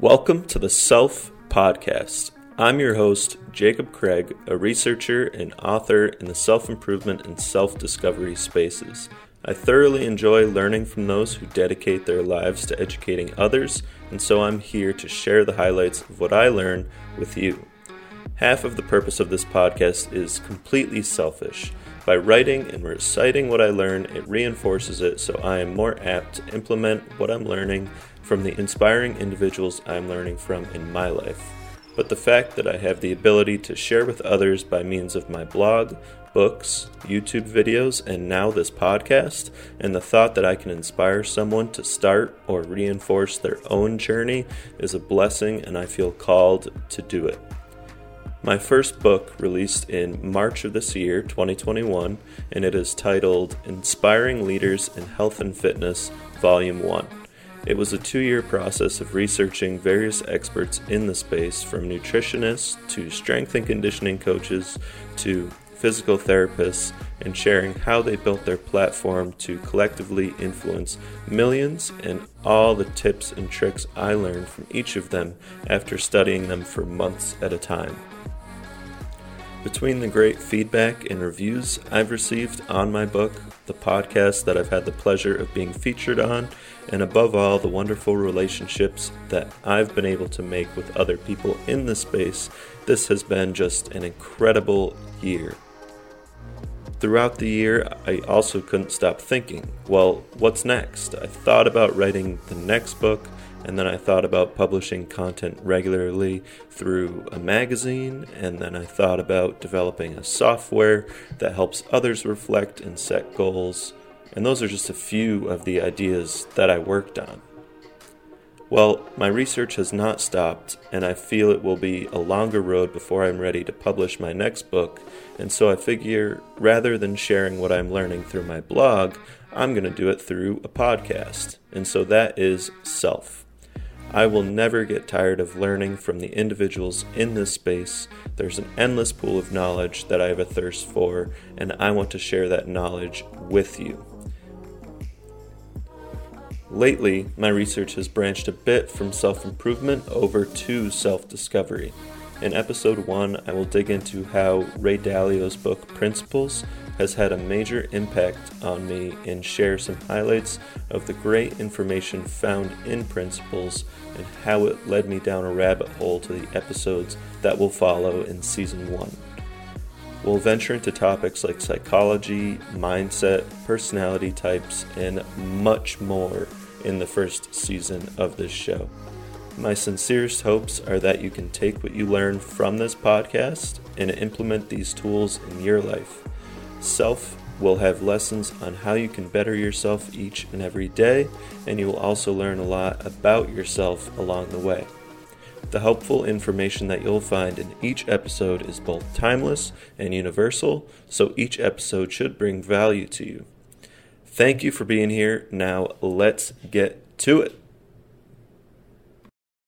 Welcome to the Self Podcast. I'm your host, Jacob Craig, a researcher and author in the self improvement and self discovery spaces. I thoroughly enjoy learning from those who dedicate their lives to educating others, and so I'm here to share the highlights of what I learn with you. Half of the purpose of this podcast is completely selfish. By writing and reciting what I learn, it reinforces it so I am more apt to implement what I'm learning from the inspiring individuals I'm learning from in my life, but the fact that I have the ability to share with others by means of my blog, books, YouTube videos, and now this podcast, and the thought that I can inspire someone to start or reinforce their own journey is a blessing, and I feel called to do it. My first book released in March of this year, 2021, and it is titled Inspiring Leaders in Health and Fitness, Volume 1. It was a two year process of researching various experts in the space, from nutritionists to strength and conditioning coaches to physical therapists, and sharing how they built their platform to collectively influence millions and all the tips and tricks I learned from each of them after studying them for months at a time. Between the great feedback and reviews I've received on my book, the podcast that I've had the pleasure of being featured on, and above all, the wonderful relationships that I've been able to make with other people in the space, this has been just an incredible year. Throughout the year, I also couldn't stop thinking, well, what's next? I thought about writing the next book, and then I thought about publishing content regularly through a magazine, and then I thought about developing a software that helps others reflect and set goals. And those are just a few of the ideas that I worked on. Well, my research has not stopped, and I feel it will be a longer road before I'm ready to publish my next book, and so I figure rather than sharing what I'm learning through my blog, I'm going to do it through a podcast. And so that is Self. I will never get tired of learning from the individuals in this space. There's an endless pool of knowledge that I have a thirst for, and I want to share that knowledge with you. Lately, my research has branched a bit from self improvement over to self discovery. In episode 1, I will dig into how Ray Dalio's book Principles has had a major impact on me and share some highlights of the great information found in Principles and how it led me down a rabbit hole to the episodes that will follow in season 1. We'll venture into topics like psychology, mindset, personality types, and much more in the first season of this show. My sincerest hopes are that you can take what you learn from this podcast and implement these tools in your life. Self will have lessons on how you can better yourself each and every day, and you will also learn a lot about yourself along the way. The helpful information that you'll find in each episode is both timeless and universal, so each episode should bring value to you. Thank you for being here. Now, let's get to it.